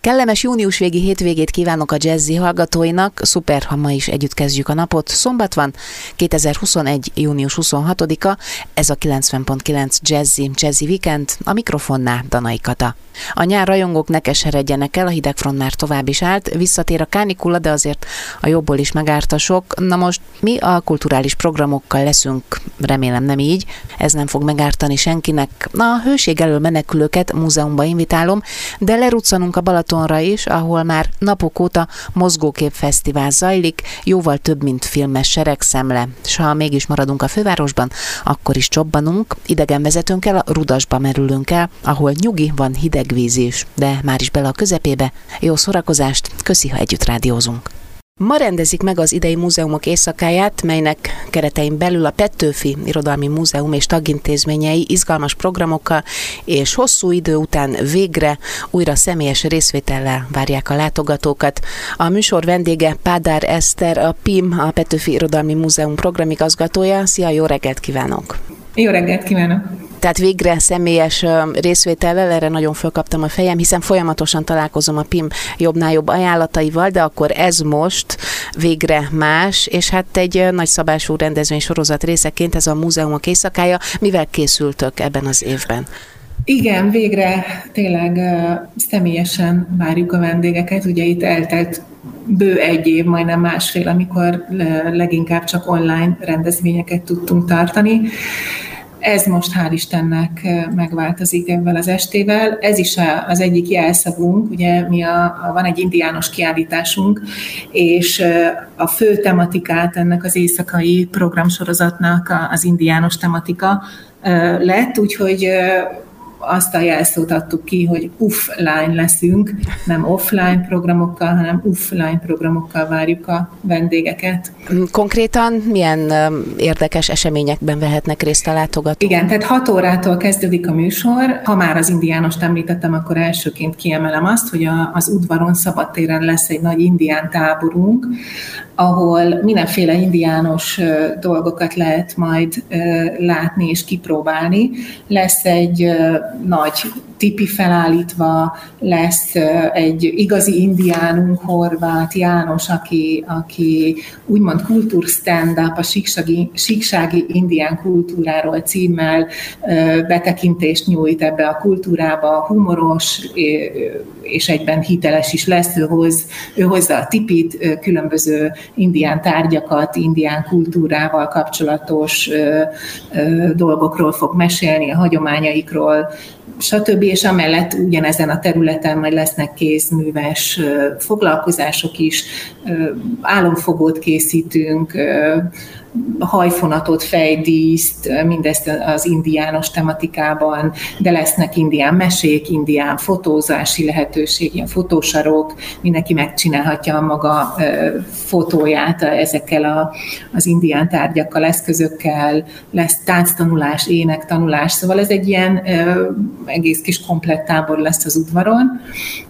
Kellemes június végi hétvégét kívánok a jazzi hallgatóinak, szuper, ha ma is együtt kezdjük a napot. Szombat van, 2021. június 26-a, ez a 90.9 Jazzy, Jazzy Weekend, a mikrofonnál Danai Kata. A nyár rajongók ne keseredjenek el, a hidegfront már tovább is állt, visszatér a kánikula, de azért a jobból is megárta sok. Na most mi a kulturális programokkal leszünk, remélem nem így, ez nem fog megártani senkinek. Na, a hőség elől menekülőket múzeumba invitálom, de leruccanunk a Balatonra is, ahol már napok óta mozgóképfesztivál zajlik, jóval több, mint filmes seregszemle. S ha mégis maradunk a fővárosban, akkor is csobbanunk, idegenvezetőnkkel a Rudasba merülünk el, ahol nyugi van hideg víz is, de már is bele a közepébe. Jó szórakozást, köszi, ha együtt rádiózunk. Ma rendezik meg az idei múzeumok éjszakáját, melynek keretein belül a Petőfi Irodalmi Múzeum és tagintézményei izgalmas programokkal és hosszú idő után végre újra személyes részvétellel várják a látogatókat. A műsor vendége Pádár Eszter, a PIM, a Petőfi Irodalmi Múzeum programigazgatója. Szia, jó reggelt kívánok! Jó reggelt kívánok! Tehát végre személyes részvétellel, erre nagyon fölkaptam a fejem, hiszen folyamatosan találkozom a PIM jobbnál jobb ajánlataival, de akkor ez most végre más, és hát egy nagyszabású rendezvény sorozat részeként ez a múzeumok éjszakája. Mivel készültök ebben az évben? Igen, végre tényleg személyesen várjuk a vendégeket. Ugye itt eltelt bő egy év, majdnem másfél, amikor leginkább csak online rendezvényeket tudtunk tartani. Ez most hál' Istennek megváltozik ebben az estével. Ez is az egyik jelszavunk, ugye mi a, a, van egy indiános kiállításunk, és a fő tematikát ennek az éjszakai programsorozatnak az indiános tematika lett, úgyhogy azt a jelszót adtuk ki, hogy offline leszünk, nem offline programokkal, hanem offline programokkal várjuk a vendégeket. Konkrétan milyen érdekes eseményekben vehetnek részt a látogatók? Igen, tehát 6 órától kezdődik a műsor. Ha már az indiánost említettem, akkor elsőként kiemelem azt, hogy az udvaron szabadtéren lesz egy nagy indián táborunk, ahol mindenféle indiános dolgokat lehet majd látni és kipróbálni. Lesz egy nagy tipi felállítva, lesz egy igazi indiánunk, Horváth János, aki, aki úgymond kultúr stand-up a síksági, síksági indián kultúráról címmel betekintést nyújt ebbe a kultúrába, humoros és egyben hiteles is lesz, ő, hoz, ő hozza a tipit, különböző indián tárgyakat, indián kultúrával kapcsolatos dolgokról fog mesélni, a hagyományaikról, stb. És amellett ugyanezen a területen majd lesznek kézműves foglalkozások is, álomfogót készítünk, hajfonatot, fejdíszt, mindezt az indiános tematikában, de lesznek indián mesék, indián fotózási lehetőség, ilyen fotósarok, mindenki megcsinálhatja a maga fotóját ezekkel a, az indián tárgyakkal, eszközökkel, lesz tánctanulás, énektanulás, szóval ez egy ilyen egész kis komplett tábor lesz az udvaron.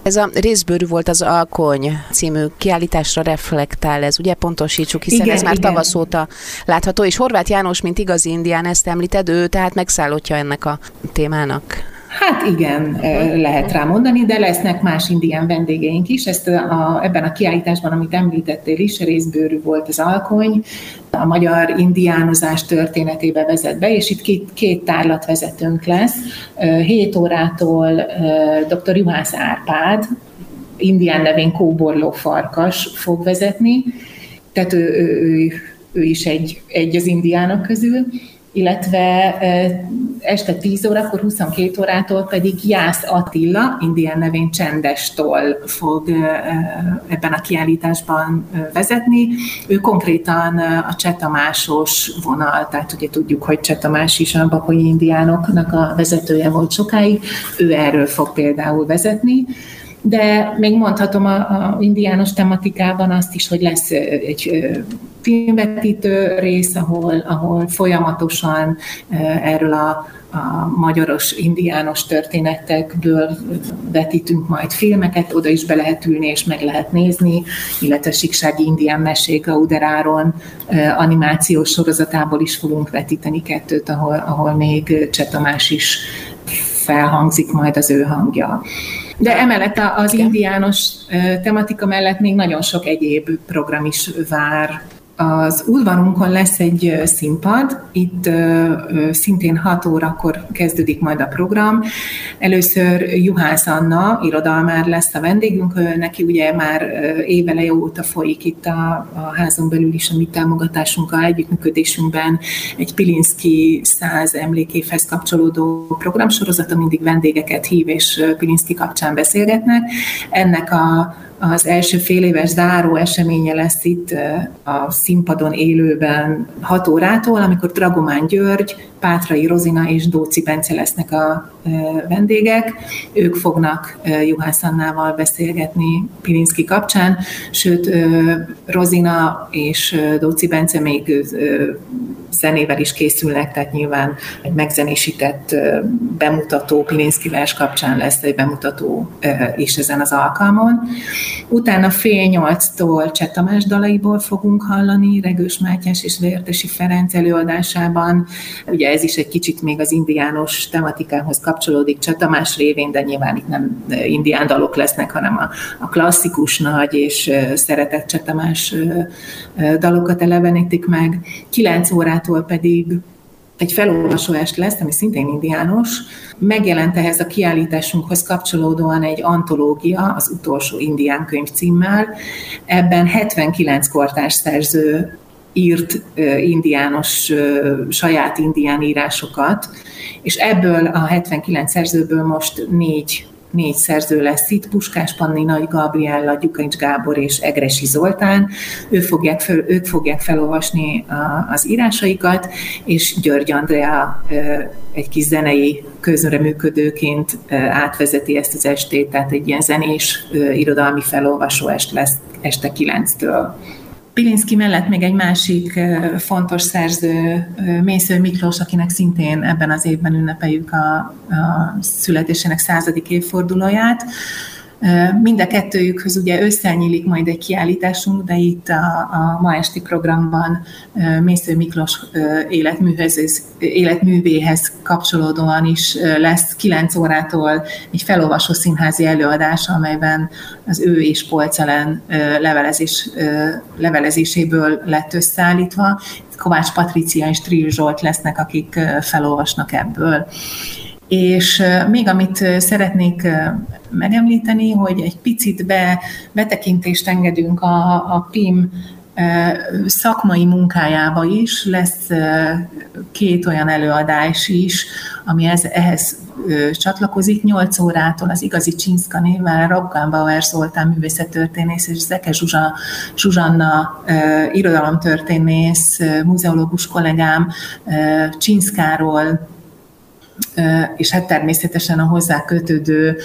Ez a részbőrű volt az Alkony című kiállításra reflektál, ez ugye pontosítsuk, hiszen igen, ez már igen. tavasz óta látható, és Horváth János, mint igazi indián, ezt említed, ő tehát megszállottja ennek a témának. Hát igen, lehet rá mondani, de lesznek más indián vendégeink is. Ezt a, ebben a kiállításban, amit említettél is, részbőrű volt az alkony, a magyar indiánozás történetébe vezet be, és itt két, két tárlatvezetőnk lesz. 7 órától dr. Juhász Árpád, indián nevén kóborló farkas fog vezetni, tehát ő, ő, ő ő is egy, egy az indiánok közül, illetve este 10 órakor, 22 órától pedig Jász Attila, indián nevén Csendestól fog ebben a kiállításban vezetni. Ő konkrétan a Csetamásos vonal, tehát ugye tudjuk, hogy Csetamás is a bakonyi indiánoknak a vezetője volt sokáig, ő erről fog például vezetni de még mondhatom a, a indiános tematikában azt is, hogy lesz egy filmvetítő rész, ahol, ahol folyamatosan erről a, a magyaros, indiános történetekből vetítünk majd filmeket, oda is be lehet ülni és meg lehet nézni, illetve Siksági Indián Mesék Uderáron animációs sorozatából is fogunk vetíteni kettőt, ahol, ahol még Cseh Tamás is felhangzik majd az ő hangja. De emellett az indiános tematika mellett még nagyon sok egyéb program is vár az udvarunkon lesz egy színpad, itt szintén 6 órakor kezdődik majd a program. Először Juhász Anna, irodalmár lesz a vendégünk, neki ugye már évele óta folyik itt a, a házon belül is a mi támogatásunkkal, együttműködésünkben egy Pilinszki száz emlékévhez kapcsolódó programsorozata, mindig vendégeket hív és Pilinszki kapcsán beszélgetnek. Ennek a az első fél éves záró eseménye lesz itt a színpadon élőben 6 órától, amikor Dragomán György, Pátrai Rozina és Dóci Bence lesznek a vendégek. Ők fognak Juhász Annával beszélgetni Pilinszki kapcsán, sőt Rozina és Dóci Bence még zenével is készülnek, tehát nyilván egy megzenésített bemutató Pilinszki vers kapcsán lesz egy bemutató is ezen az alkalmon. Utána fél nyolctól Cseh Tamás dalaiból fogunk hallani, Regős Mátyás és Vértesi Ferenc előadásában. Ugye ez is egy kicsit még az indiános tematikához kapcsolódik Cseh Tamás révén, de nyilván itt nem indián dalok lesznek, hanem a, a klasszikus nagy és szeretett Cseh Tamás dalokat elevenítik meg. Kilenc órától pedig egy felolvasóest lesz, ami szintén indiános. Megjelent ehhez a kiállításunkhoz kapcsolódóan egy antológia, az utolsó indián könyv címmel. Ebben 79 kortárs szerző írt indiános, saját indián írásokat, és ebből a 79 szerzőből most négy négy szerző lesz itt, Puskás Panni, Nagy Gabriella, Gyukaics Gábor és Egresi Zoltán. Ő fogják fel, ők fogják felolvasni a, az írásaikat, és György Andrea egy kis zenei közreműködőként átvezeti ezt az estét, tehát egy ilyen zenés irodalmi felolvasó est lesz este 9-től. Pilinszki mellett még egy másik fontos szerző, Mésző Miklós, akinek szintén ebben az évben ünnepeljük a, a születésének századik évfordulóját. Mind a kettőjükhöz ugye összenyílik majd egy kiállításunk, de itt a, a ma esti programban Mésző Miklós életművéhez, életművéhez kapcsolódóan is lesz 9 órától egy felolvasó színházi előadás, amelyben az ő és Polcelen levelezés, levelezéséből lett összeállítva. Kovács Patricia és Trill Zsolt lesznek, akik felolvasnak ebből. És még amit szeretnék megemlíteni, hogy egy picit be, betekintést engedünk a, a PIM szakmai munkájába is lesz két olyan előadás is, ami ez, ehhez csatlakozik. 8 órától az igazi Csinszka névvel Robgan Bauer Zoltán művészettörténész és Zeke Zsuzsa, Zsuzsanna irodalomtörténész, muzeológus kollégám Csinszkáról és hát természetesen a hozzá kötődő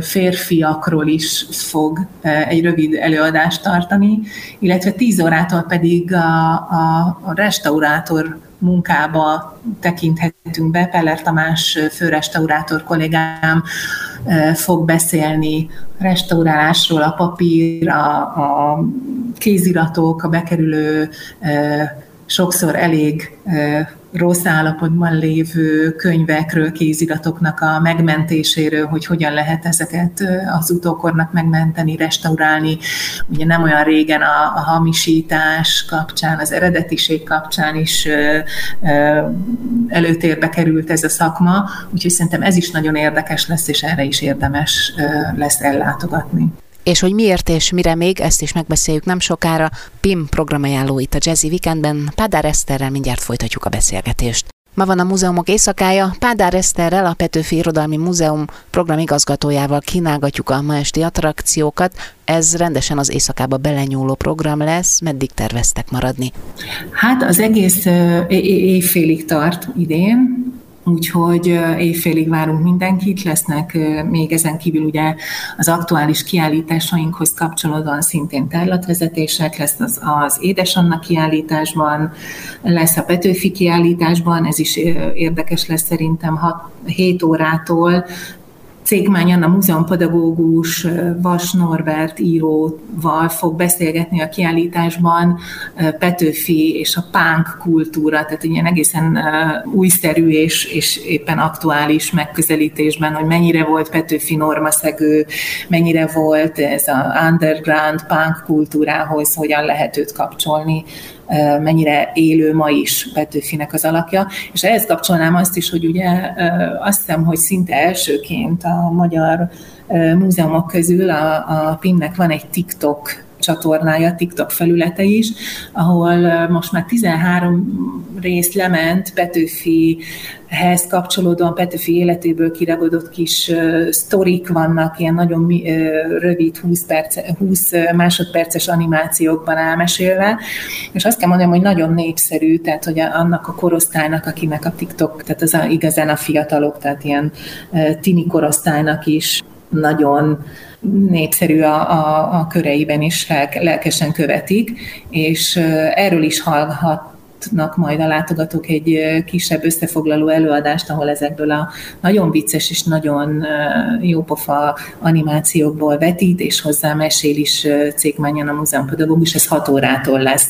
férfiakról is fog egy rövid előadást tartani, illetve 10 órától pedig a, a, a restaurátor munkába tekinthetünk be. Peller Tamás főrestaurátor kollégám fog beszélni restaurálásról, a papír, a, a kéziratok, a bekerülő sokszor elég rossz állapotban lévő könyvekről, kéziratoknak a megmentéséről, hogy hogyan lehet ezeket az utókornak megmenteni, restaurálni. Ugye nem olyan régen a, a hamisítás kapcsán, az eredetiség kapcsán is előtérbe került ez a szakma, úgyhogy szerintem ez is nagyon érdekes lesz, és erre is érdemes lesz ellátogatni és hogy miért és mire még, ezt is megbeszéljük nem sokára. PIM programajánló itt a Jazzy Weekendben, Pádár Eszterrel mindjárt folytatjuk a beszélgetést. Ma van a múzeumok éjszakája, Pádár Eszterrel, a Petőfi Irodalmi Múzeum programigazgatójával kínálgatjuk a ma esti attrakciókat. Ez rendesen az éjszakába belenyúló program lesz, meddig terveztek maradni? Hát az egész éjfélig tart idén, úgyhogy évfélig várunk mindenkit, lesznek még ezen kívül ugye az aktuális kiállításainkhoz kapcsolódóan szintén tárlatvezetések, lesz az, az Édesanna kiállításban, lesz a Petőfi kiállításban, ez is érdekes lesz szerintem 6, 7 órától, Cégmány Anna múzeumpedagógus Vas Norbert íróval fog beszélgetni a kiállításban Petőfi és a pánk kultúra, tehát ilyen egészen újszerű és, és éppen aktuális megközelítésben, hogy mennyire volt Petőfi normaszegő, mennyire volt ez a underground punk kultúrához, hogyan lehet őt kapcsolni mennyire élő ma is Petőfinek az alakja, és ehhez kapcsolnám azt is, hogy ugye azt hiszem, hogy szinte elsőként a magyar múzeumok közül a, a PIM-nek van egy TikTok csatornája, TikTok felülete is, ahol most már 13 rész lement Petőfihez kapcsolódóan, Petőfi életéből kiragadott kis uh, sztorik vannak, ilyen nagyon rövid 20, perc, 20 másodperces animációkban elmesélve, és azt kell mondanom, hogy nagyon népszerű, tehát hogy annak a korosztálynak, akinek a TikTok, tehát az igazán a fiatalok, tehát ilyen uh, tini korosztálynak is nagyon népszerű a, a, a köreiben is lelke, lelkesen követik, és erről is hallhatnak majd a látogatók egy kisebb összefoglaló előadást, ahol ezekből a nagyon vicces és nagyon jópofa animációkból vetít, és hozzá mesél is Cégmányan a múzeumpedagógus, ez hat órától lesz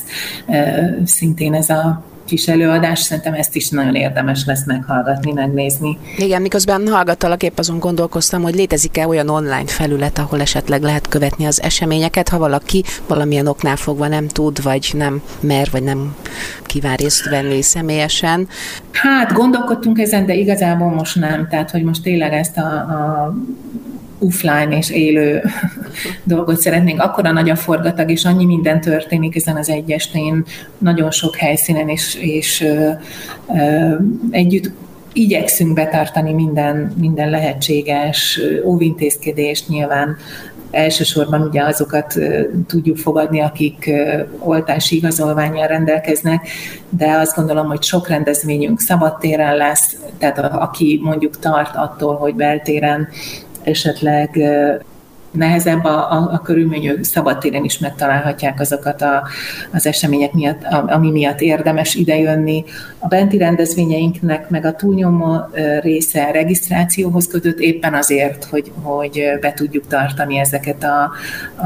szintén ez a kis előadás, szerintem ezt is nagyon érdemes lesz meghallgatni, megnézni. Igen, miközben hallgattalak, épp azon gondolkoztam, hogy létezik-e olyan online felület, ahol esetleg lehet követni az eseményeket, ha valaki valamilyen oknál fogva nem tud, vagy nem mer, vagy nem kíván részt venni személyesen. Hát gondolkodtunk ezen, de igazából most nem. Tehát, hogy most tényleg ezt a, a offline és élő dolgot szeretnénk. Akkora nagy a forgatag, és annyi minden történik ezen az egy estén, nagyon sok helyszínen, és, és ö, ö, együtt igyekszünk betartani minden, minden lehetséges óvintézkedést, nyilván elsősorban ugye azokat tudjuk fogadni, akik oltási igazolványjal rendelkeznek, de azt gondolom, hogy sok rendezvényünk szabadtéren lesz, tehát aki mondjuk tart attól, hogy beltéren esetleg nehezebb a, a, a körülmény, szabadtéren is megtalálhatják azokat a, az események miatt, ami miatt érdemes idejönni. A benti rendezvényeinknek meg a túlnyomó része regisztrációhoz kötött éppen azért, hogy, hogy be tudjuk tartani ezeket a,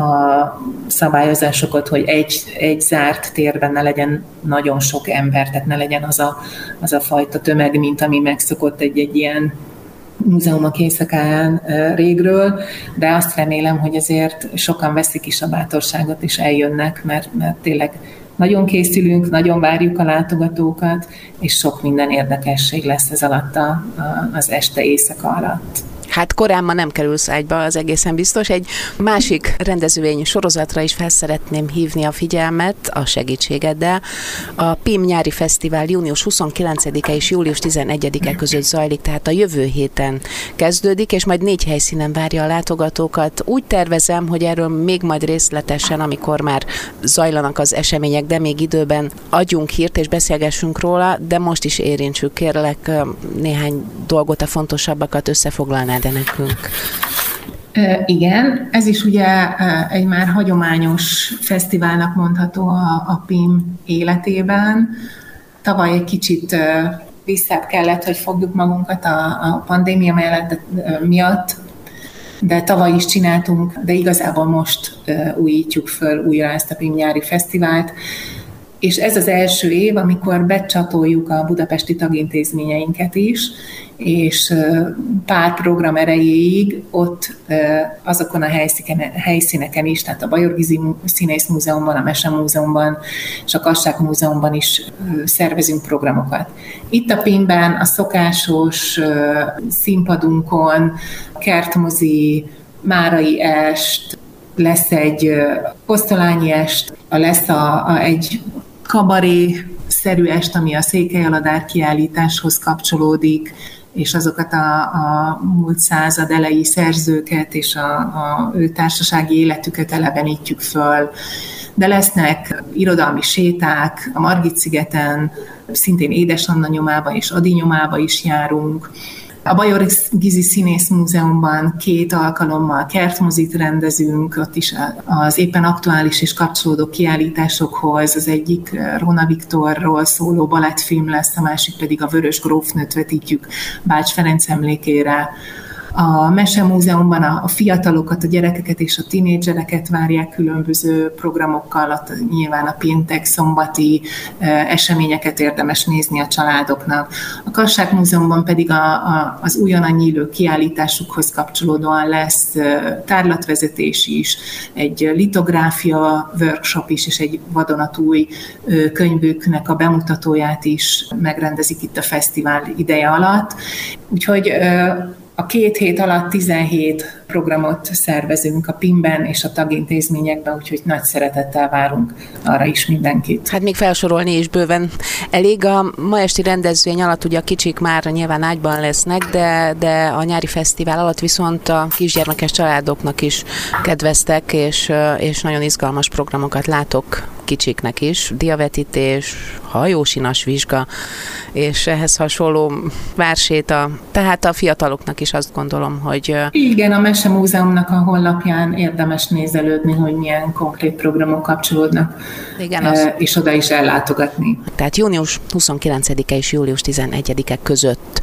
a szabályozásokat, hogy egy, egy zárt térben ne legyen nagyon sok ember, tehát ne legyen az a, az a fajta tömeg, mint ami megszokott egy, egy ilyen múzeumok éjszakáján régről, de azt remélem, hogy azért sokan veszik is a bátorságot, és eljönnek, mert, mert tényleg nagyon készülünk, nagyon várjuk a látogatókat, és sok minden érdekesség lesz ez alatt a, a, az este éjszaka alatt. Hát korábban nem kerülsz ágyba, az egészen biztos. Egy másik rendezvény sorozatra is felszeretném hívni a figyelmet a segítségeddel. A PIM nyári fesztivál június 29-e és július 11-e között zajlik, tehát a jövő héten kezdődik, és majd négy helyszínen várja a látogatókat. Úgy tervezem, hogy erről még majd részletesen, amikor már zajlanak az események, de még időben adjunk hírt és beszélgessünk róla, de most is érintsük, kérlek néhány dolgot, a fontosabbakat összefoglalnád de nekünk. Igen, ez is ugye egy már hagyományos fesztiválnak mondható a, a PIM életében. Tavaly egy kicsit visszább kellett, hogy fogjuk magunkat a, a pandémia mellett, miatt, de tavaly is csináltunk, de igazából most újítjuk föl újra ezt a PIM nyári fesztivált, és ez az első év, amikor becsatoljuk a budapesti tagintézményeinket is, és pár program erejéig ott azokon a helyszíneken is, tehát a Bajorgizi Színész Múzeumban, a Mese Múzeumban és a Kassák Múzeumban is szervezünk programokat. Itt a Pinben a szokásos színpadunkon, kertmozi, Márai est, lesz egy posztolányi est, lesz a, a, egy kabaré szerű est, ami a székelyaladár kiállításhoz kapcsolódik, és azokat a, a múlt század elejé szerzőket és a, a ő társasági életüket elevenítjük föl. De lesznek irodalmi séták a Margit-szigeten, szintén Édesanna nyomába és Adi nyomába is járunk, a Bajor Gizi Színész Múzeumban két alkalommal kertmozit rendezünk, ott is az éppen aktuális és kapcsolódó kiállításokhoz, az egyik eh, Rona Viktorról szóló balettfilm lesz, a másik pedig a Vörös Grófnőt vetítjük Bács Ferenc emlékére. A Mesemúzeumban a, a fiatalokat, a gyerekeket és a tinédzsereket várják különböző programokkal, ott nyilván a péntek, szombati eseményeket érdemes nézni a családoknak. A Kassák Múzeumban pedig a, a, az újonnan nyílő kiállításukhoz kapcsolódóan lesz tárlatvezetés is, egy litográfia workshop is, és egy vadonatúj könyvüknek a bemutatóját is megrendezik itt a fesztivál ideje alatt. Úgyhogy a két hét alatt 17 programot szervezünk a PIM-ben és a tagintézményekben, úgyhogy nagy szeretettel várunk arra is mindenkit. Hát még felsorolni is bőven elég. A ma esti rendezvény alatt ugye a kicsik már nyilván ágyban lesznek, de, de a nyári fesztivál alatt viszont a kisgyermekes családoknak is kedveztek, és, és nagyon izgalmas programokat látok kicsiknek is, diavetítés, hajósinas vizsga, és ehhez hasonló várséta, tehát a fiataloknak is azt gondolom, hogy... Igen, a Mese Múzeumnak a honlapján érdemes nézelődni, hogy milyen konkrét programok kapcsolódnak, Igen, az... és oda is ellátogatni. Tehát június 29-e és július 11-e között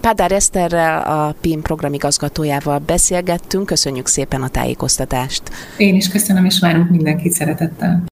Pádár Eszterrel, a PIM programigazgatójával beszélgettünk. Köszönjük szépen a tájékoztatást. Én is köszönöm, és várunk mindenkit szeretettel.